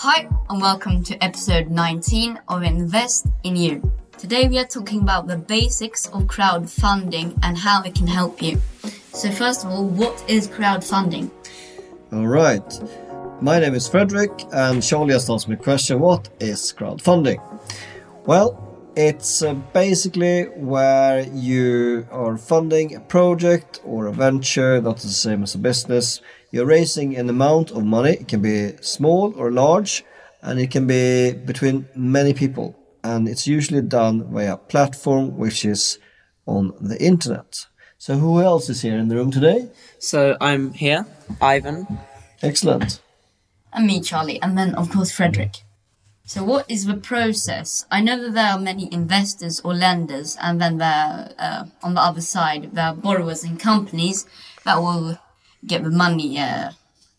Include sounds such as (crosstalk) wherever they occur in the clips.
Hi, and welcome to episode 19 of Invest in You. Today we are talking about the basics of crowdfunding and how it can help you. So, first of all, what is crowdfunding? All right. My name is Frederick, and Charlie has asked me a question What is crowdfunding? Well, it's uh, basically where you are funding a project or a venture that's the same as a business. You're raising an amount of money, it can be small or large, and it can be between many people. And it's usually done via a platform which is on the internet. So, who else is here in the room today? So I'm here, Ivan. Excellent. And me, Charlie, and then, of course, Frederick. So, what is the process? I know that there are many investors or lenders, and then there, uh, on the other side, there are borrowers and companies that will get the money, uh,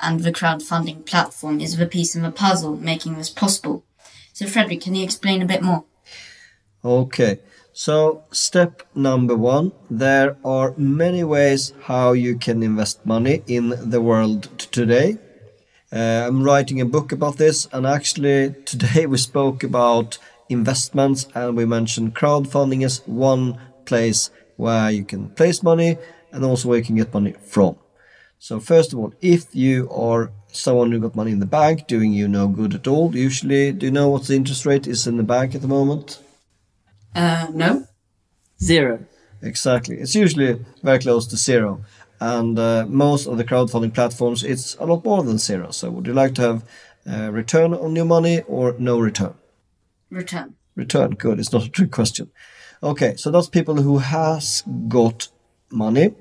and the crowdfunding platform is the piece in the puzzle making this possible. So, Frederick, can you explain a bit more? Okay, so step number one there are many ways how you can invest money in the world today. Uh, I'm writing a book about this, and actually, (laughs) today we spoke about investments and we mentioned crowdfunding as one place where you can place money and also where you can get money from. So, first of all, if you are someone who got money in the bank doing you no good at all, usually, do you know what the interest rate is in the bank at the moment? Uh, no? Zero. Exactly. It's usually very close to zero. And uh, most of the crowdfunding platforms, it's a lot more than zero. So, would you like to have a return on your money or no return? Return. Return, good. It's not a trick question. Okay, so that's people who has got money.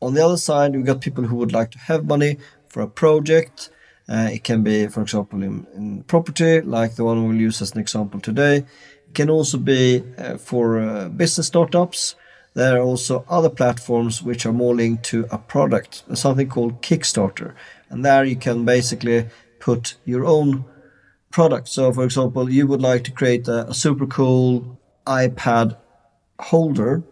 On the other side, we've got people who would like to have money for a project. Uh, it can be, for example, in, in property, like the one we'll use as an example today. It can also be uh, for uh, business startups. There are also other platforms which are more linked to a product, something called Kickstarter. And there you can basically put your own product. So, for example, you would like to create a, a super cool iPad holder,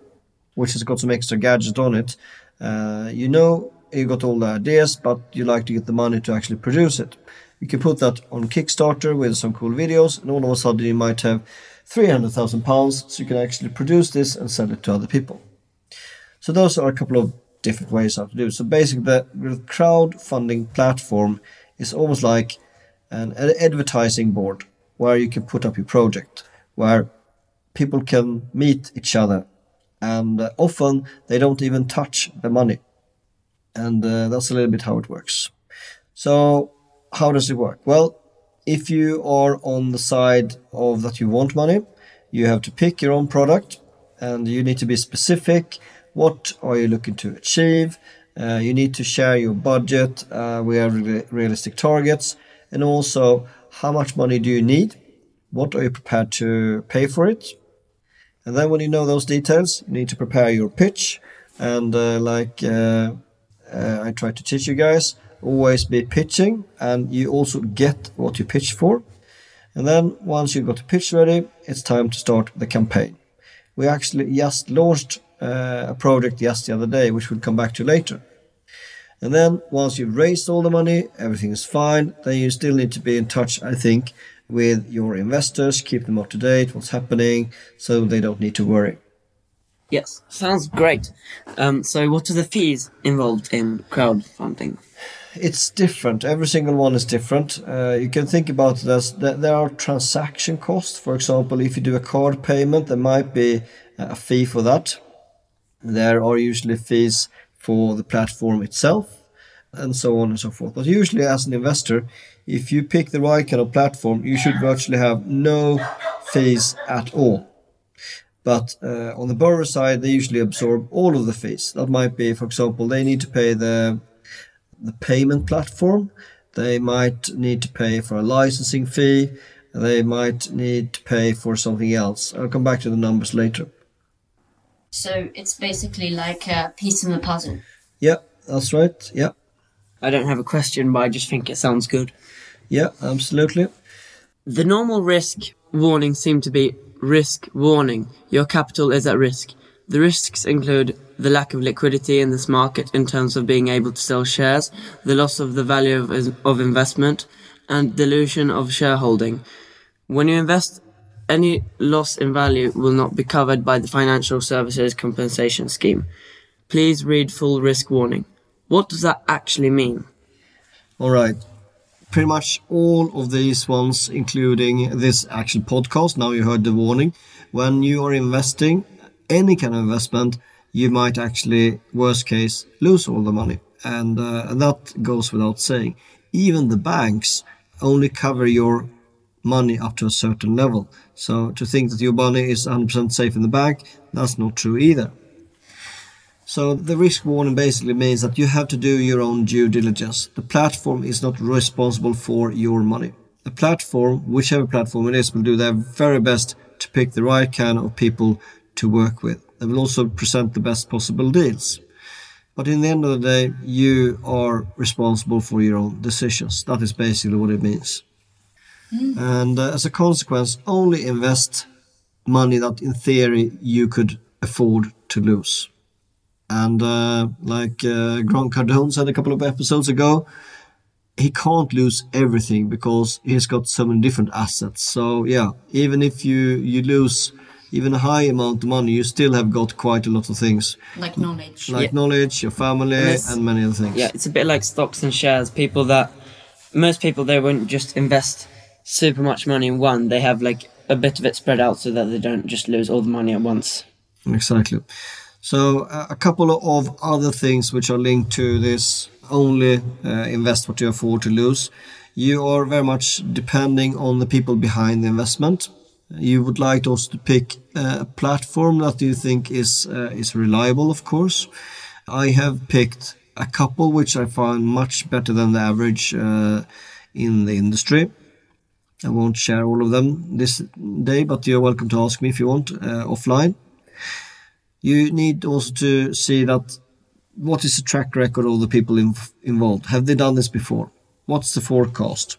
which has got some extra gadgets on it. Uh, you know, you got all the ideas, but you like to get the money to actually produce it. You can put that on Kickstarter with some cool videos, and all of a sudden you might have 300,000 pounds, so you can actually produce this and sell it to other people. So those are a couple of different ways how to do it. So basically, the the crowdfunding platform is almost like an advertising board where you can put up your project, where people can meet each other, and uh, often they don't even touch the money, and uh, that's a little bit how it works. So how does it work? Well, if you are on the side of that you want money, you have to pick your own product, and you need to be specific. What are you looking to achieve? Uh, you need to share your budget. Uh, we have re- realistic targets, and also how much money do you need? What are you prepared to pay for it? And then when you know those details, you need to prepare your pitch. And uh, like uh, uh, I try to teach you guys, always be pitching, and you also get what you pitch for. And then once you've got the pitch ready, it's time to start the campaign. We actually just launched uh, a project just the other day, which we'll come back to later. And then once you've raised all the money, everything is fine, then you still need to be in touch, I think, with your investors, keep them up to date, what's happening, so they don't need to worry. Yes, sounds great. Um, so what are the fees involved in crowdfunding? It's different. Every single one is different. Uh, you can think about it as that there are transaction costs. For example, if you do a card payment, there might be a fee for that. There are usually fees for the platform itself, and so on and so forth. But usually, as an investor, if you pick the right kind of platform, you should virtually have no fees at all. But uh, on the borrower side, they usually absorb all of the fees. That might be, for example, they need to pay the the payment platform. They might need to pay for a licensing fee. They might need to pay for something else. I'll come back to the numbers later. So it's basically like a piece in the puzzle. Yeah, that's right. Yeah, I don't have a question, but I just think it sounds good. yeah, absolutely. The normal risk warnings seem to be risk warning. Your capital is at risk. The risks include the lack of liquidity in this market in terms of being able to sell shares, the loss of the value of, of investment, and dilution of shareholding. When you invest, any loss in value will not be covered by the Financial Services Compensation Scheme. Please read full risk warning. What does that actually mean? All right. Pretty much all of these ones, including this actual podcast. Now you heard the warning. When you are investing any kind of investment, you might actually, worst case, lose all the money. And, uh, that goes without saying. Even the banks only cover your money up to a certain level. So to think that your money is 100% safe in the bank, that's not true either. So the risk warning basically means that you have to do your own due diligence. The platform is not responsible for your money. The platform, whichever platform it is, will do their very best to pick the right kind of people to work with. They will also present the best possible deals. But in the end of the day, you are responsible for your own decisions. That is basically what it means. Mm. And uh, as a consequence, only invest money that in theory you could afford to lose. And uh, like uh, Grant Cardone said a couple of episodes ago, he can't lose everything because he's got so many different assets. So yeah, even if you you lose even a high amount of money, you still have got quite a lot of things. Like knowledge. Like yeah. knowledge, your family, and, and, many other things. Yeah, it's a bit like stocks and shares. People that, most people, they won't just invest super much money in one. They have like a bit of it spread out so that they don't just lose all the money at once. Exactly. So uh, a couple of other things which are linked to this only uh, invest what you afford to lose. You are very much depending on the people behind the investment. You would like also to pick a platform that you think is uh, is reliable, of course. I have picked a couple which I find much better than the average uh, in the industry. I won't share all of them this day, but you're welcome to ask me if you want uh, offline you need also to see that what is the track record of the people in, involved? Have they done this before? What's the forecast?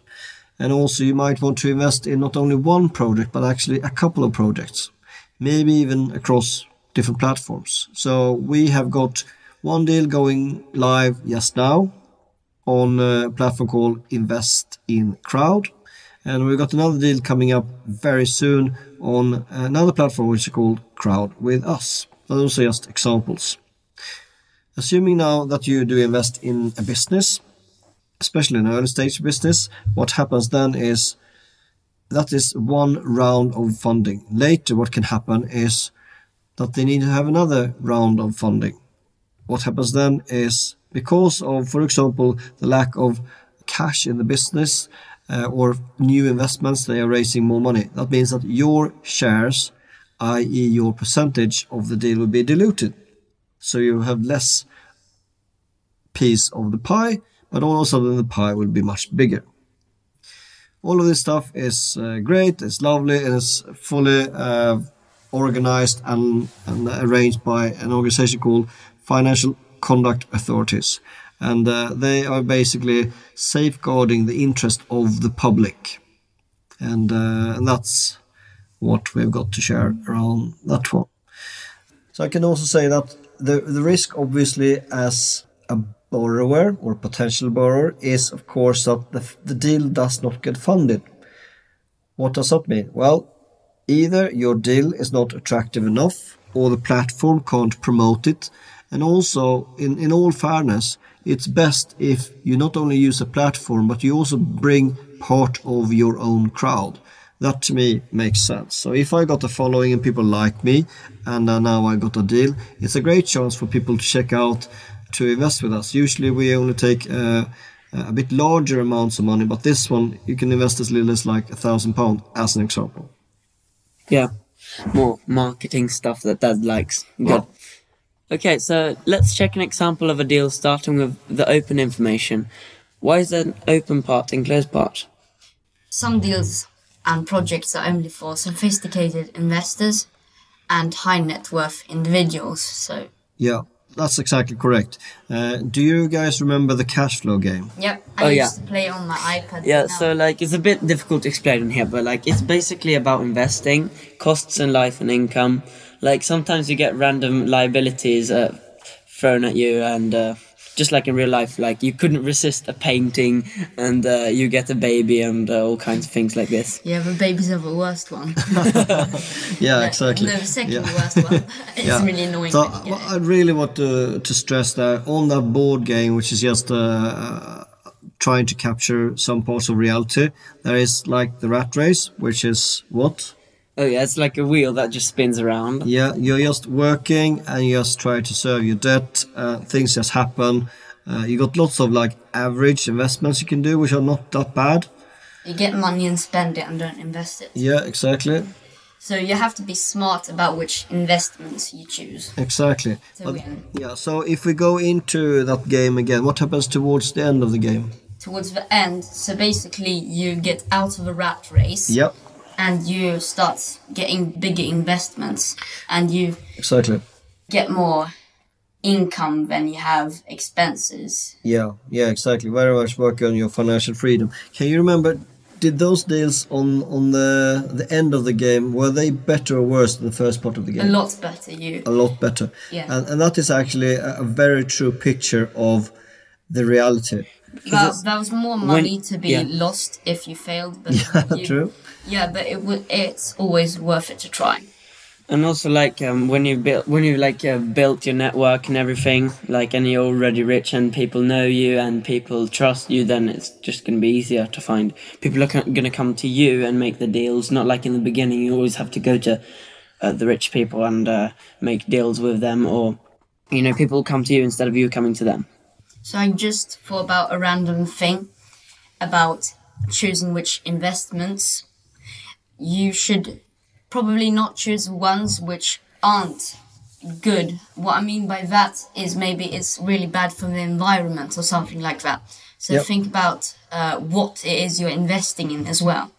And also, you might want to invest in not only one project, but actually a couple of projects, maybe even across different platforms. So, we have got one deal going live just now on a platform called Invest in Crowd. And we've got another deal coming up very soon on another platform which is called Crowd with Us. Those are just examples. Assuming now that you do invest in a business, especially an early stage business, what happens then is that is one round of funding. Later, what can happen is that they need to have another round of funding. What happens then is because of, for example, the lack of cash in the business uh, or new investments, they are raising more money. That means that your shares i.e., your percentage of the deal will be diluted. So you have less piece of the pie, but all of a sudden the pie will be much bigger. All of this stuff is uh, great, it's lovely, it's fully uh, organized and, and, arranged by an organization called Financial Conduct Authorities. And uh, they are basically safeguarding the interest of the public. And, uh, and that's what we've got to share around that one. So I can also say that the, the risk, obviously, as a borrower or potential borrower, is of course that the, the deal does not get funded. What does that mean? Well, either your deal is not attractive enough or the platform can't promote it. And also, in, in all fairness, it's best if you not only use a platform, but you also bring part of your own crowd. That to me makes sense. So if I got a following and people like me, and uh, now I got a deal, it's a great chance for people to check out to invest with us. Usually we only take uh, a bit larger amounts of money, but this one you can invest as little as like a thousand pound, as an example. Yeah, more marketing stuff that Dad likes. Good. Okay, so let's check an example of a deal starting with the open information. Why is there an open part and closed part? Some deals and projects are only for sophisticated investors and high net worth individuals. So yeah, that's exactly correct. Uh, do you guys remember the cash flow game? Yep, I oh, used yeah. to play on my iPad. Yeah, so like it's a bit difficult to explain in here, but like it's basically about investing, costs in life and income. Like sometimes you get random liabilities uh, thrown at you, and uh, just like in real life, like you couldn't resist a painting, and uh, you get a baby and uh, all kinds of things like this. Yeah, but babies are the worst one. (laughs) Yeah, exactly. No, the second Yeah. worst one. (laughs) it's Yeah. really annoying. So you I really want to, to stress that on that board game, which is just uh, trying to capture some parts of reality, there is like the rat race, which is what? Oh yeah, it's like a wheel that just spins around. Yeah, you're just working and you just try to serve your debt. Uh, things just happen. Uh, you got lots of like average investments you can do, which are not that bad. You get money and spend it and don't invest it. Yeah, exactly, So you have to be smart about which investments you choose exactly. But, yeah, so if we go into that game again, what happens towards the end of the game? Towards the end, so basically you get out of a rat race Yep, and you start getting bigger investments and you exactly. get more income than you have expenses. Yeah, yeah, exactly. Very much work on your financial freedom. Can you remember? Did those deals on on the the end of the game were they better or worse than the first part of the game? A lot better you. A lot better. Yeah. And and that is actually a, a very true picture of the reality. That, that was more money to be yeah. lost if you failed. But (laughs) Yeah, you, true. Yeah, but it would. It's always worth it to try. And also, like um, when you built, when you like uh, built your network and everything, like, and you're already rich and people know you and people trust you, then it's just gonna be easier to find. People are gonna come to you and make the deals. Not like in the beginning, you always have to go to uh, the rich people and uh, make deals with them, or you know, people come to you instead of you coming to them. So I just thought about a random thing about choosing which investments. You should probably not choose ones which aren't good. What I mean by that is maybe it's really bad for the environment or something like that. So Yep. think about uh, what it is you're investing in as well,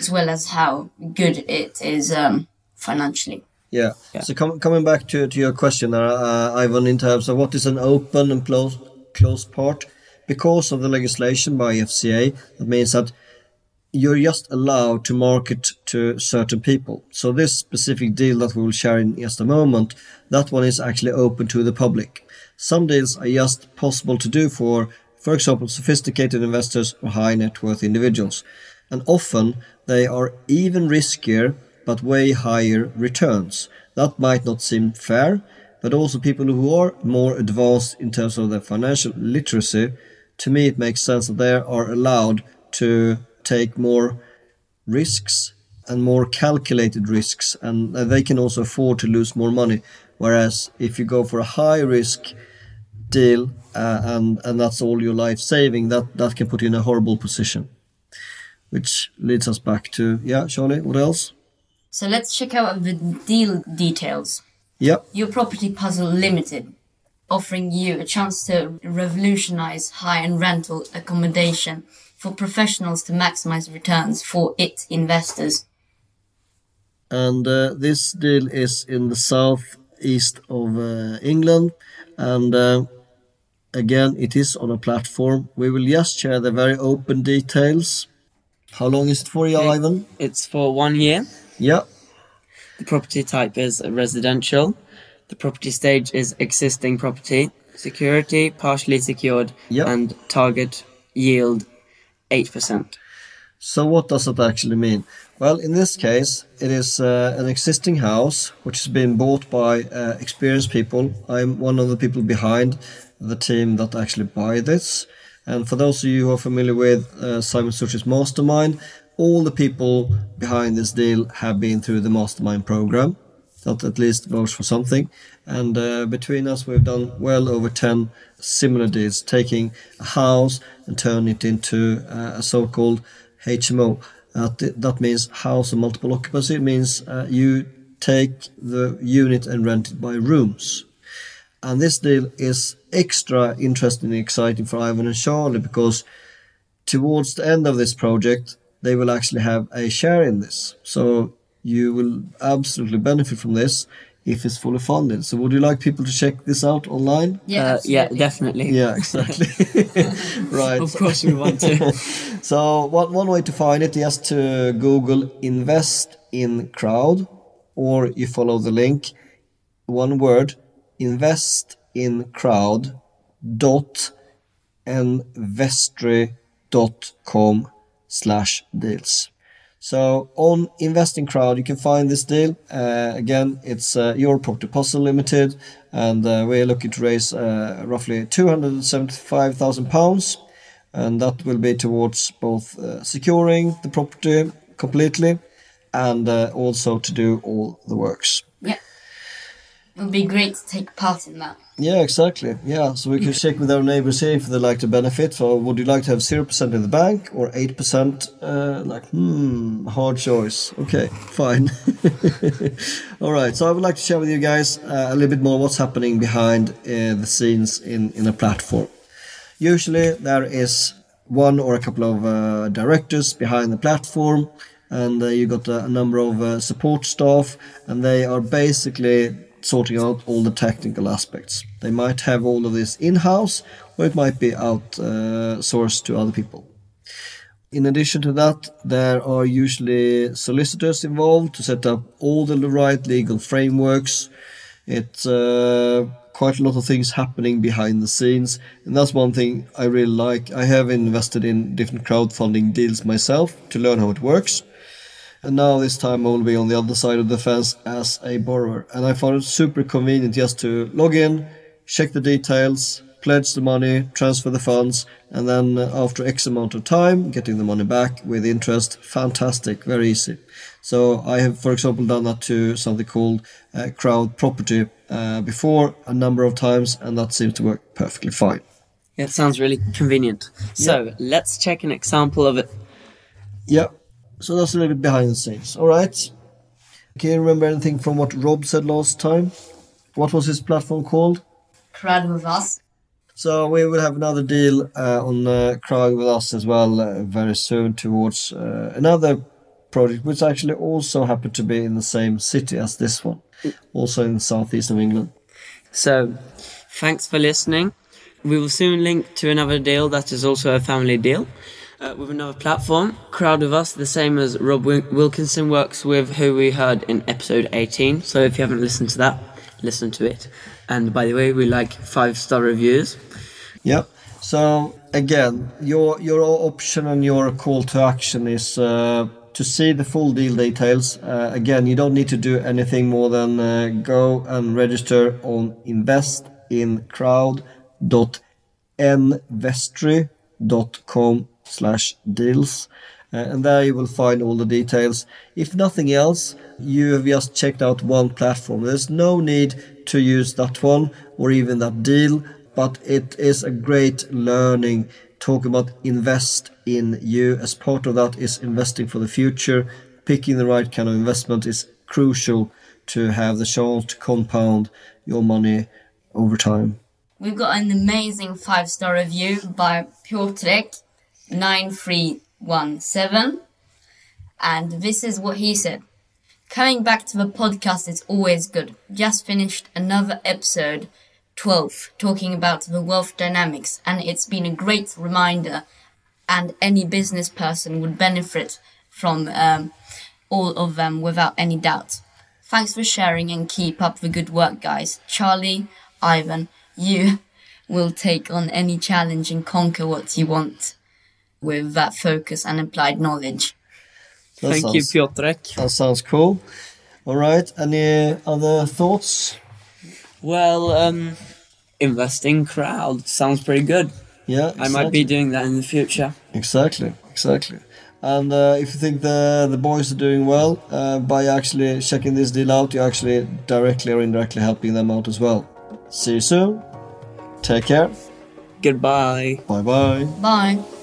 as well as how good it is um, financially. Yeah. Yeah. So com- coming back to, to your question, uh, Ivan, in terms of what is an open and closed closed part, because of the legislation by FCA, that means that you're just allowed to market to certain people. So this specific deal that we will share in just a moment, that one is actually open to the public. Some deals are just possible to do for, for example, sophisticated investors or high net worth individuals. And often they are even riskier but way higher returns. That might not seem fair, but also people who are more advanced in terms of their financial literacy, to me it makes sense that they are allowed to take more risks and more calculated risks and uh, they can also afford to lose more money. Whereas if you go for a high risk deal uh, and and that's all your life saving that that can put you in a horrible position. Which leads us back to yeah charlie what else So let's check out the deal details. yeah Your Property Puzzle Limited, offering you a chance to revolutionize high-end rental accommodation for professionals to maximize returns for its investors. and uh, this deal is in the southeast of uh, England and uh, again it is on a platform we will just share the very open details how long is it for you Okay. Ivan It's for one year. Yeah The property type is residential. The property stage is existing property. Security, partially secured, Yep. and target yield 8%. So what does that actually mean? Well, in this case, it is uh, an existing house which has been bought by uh, experienced people. I'm one of the people behind the team that actually buy this. And for those of you who are familiar with uh, Simon Zutshi's Mastermind, all the people behind this deal have been through the Mastermind program. That at least votes for something. And uh, between us, we've done well over 10 similar deals, taking a house and turning it into uh, a so called HMO. Uh, th- that means house and multiple occupancy. It means uh, you take the unit and rent it by rooms. And this deal is extra interesting and exciting for Ivan and Charlie because towards the end of this project, they will actually have a share in this. So you will absolutely benefit from this if it's fully funded. So would you like people to check this out online? Yeah, Uh, yeah, definitely. Yeah, exactly. (laughs) right. Of course we want to. (laughs) So one, one way to find it is to Google invest in crowd or you follow the link. One word, invest in crowd.envestry.com slash deals. So on Invest in Crowd, you can find this deal. Uh, again, it's uh, Your Property Puzzle Limited, and uh, we're looking to raise uh, roughly £275,000, and that will be towards both uh, securing the property completely and uh, also to do all the works. Yeah. It would be great to take part in that. Yeah, exactly. Yeah, so we can (clears throat) check with our neighbors here if they like to benefit. So, would you like to have zero percent in the bank or eight percent? Uh, like, hmm, hard choice. Okay, fine. (laughs) All right. So, I would like to share with you guys uh, a little bit more what's happening behind uh, the scenes in in a platform. Usually, there is one or a couple of uh, directors behind the platform, and uh, you got a, a number of uh, support staff, and they are basically sorting out all the technical aspects. They might have all of this in house, or it might be outsourced to other people. In addition to that, there are usually solicitors involved to set up all the right legal frameworks. It's uh, quite a lot of things happening behind the scenes, and that's one thing I really like. I have invested in different crowdfunding deals myself to learn how it works and now this time I will be on the other side of the fence as a borrower. And I found it super convenient just to log in, check the details, pledge the money, transfer the funds, and then uh, after X amount of time, getting the money back with interest. Fantastic, very easy. So I have, for example, done that to something called uh, Crowd Property uh, before a number of times, and that seems to work perfectly fine. Yeah, it sounds really convenient. So let's check an example of it. Yeah. So that's a little bit behind the scenes. All right. Can you remember anything from what Rob said last time? What was his platform called? Crowd with us. So we will have another deal uh, on uh, Crowd with us as well uh, very soon towards uh, another project, which actually also happened to be in the same city as this one, also in the southeast of England. So, thanks for listening. We will soon link to another deal that is also a family deal uh, with another platform. Crowd with Us, the same as Rob Wil- Wilkinson works with, who we heard in episode 18. So if you haven't listened to that, listen to it. And by the way, we like five star reviews. Yep. So again, your your option and your call to action is uh, to see the full deal details. Uh, again, you don't need to do anything more than uh, go and register on investinCrowd.envestry.com slash deals. Uh, and there you will find all the details. If nothing else, you have just checked out one platform. There's no need to use that one or even that deal, but it is a great learning. talking about invest in you. As part of that is investing for the future. Picking the right kind of investment is crucial to have the chance to compound your money over time. We've got an amazing five star review by Piotrek 9317. And this is what he said. Coming back to the podcast is always good. Just finished another episode 12 talking about the wealth dynamics and it's been a great reminder and any business person would benefit from um, all of them without any doubt. Thanks for sharing and keep up the good work, guys. Charlie, Ivan, you (laughs) will take on any challenge and conquer what you want with that focus and applied knowledge. That Thank you, sounds- Piotrek. That sounds cool. All right. Any other thoughts? Well, um, investing crowd sounds pretty good. Yeah. I might be doing that in the future. Exactly. Exactly. And uh, if you think the the boys are doing well uh, by actually checking this deal out, you're actually directly or indirectly helping them out as well. See you soon. Take care. Goodbye. Bye bye. Bye.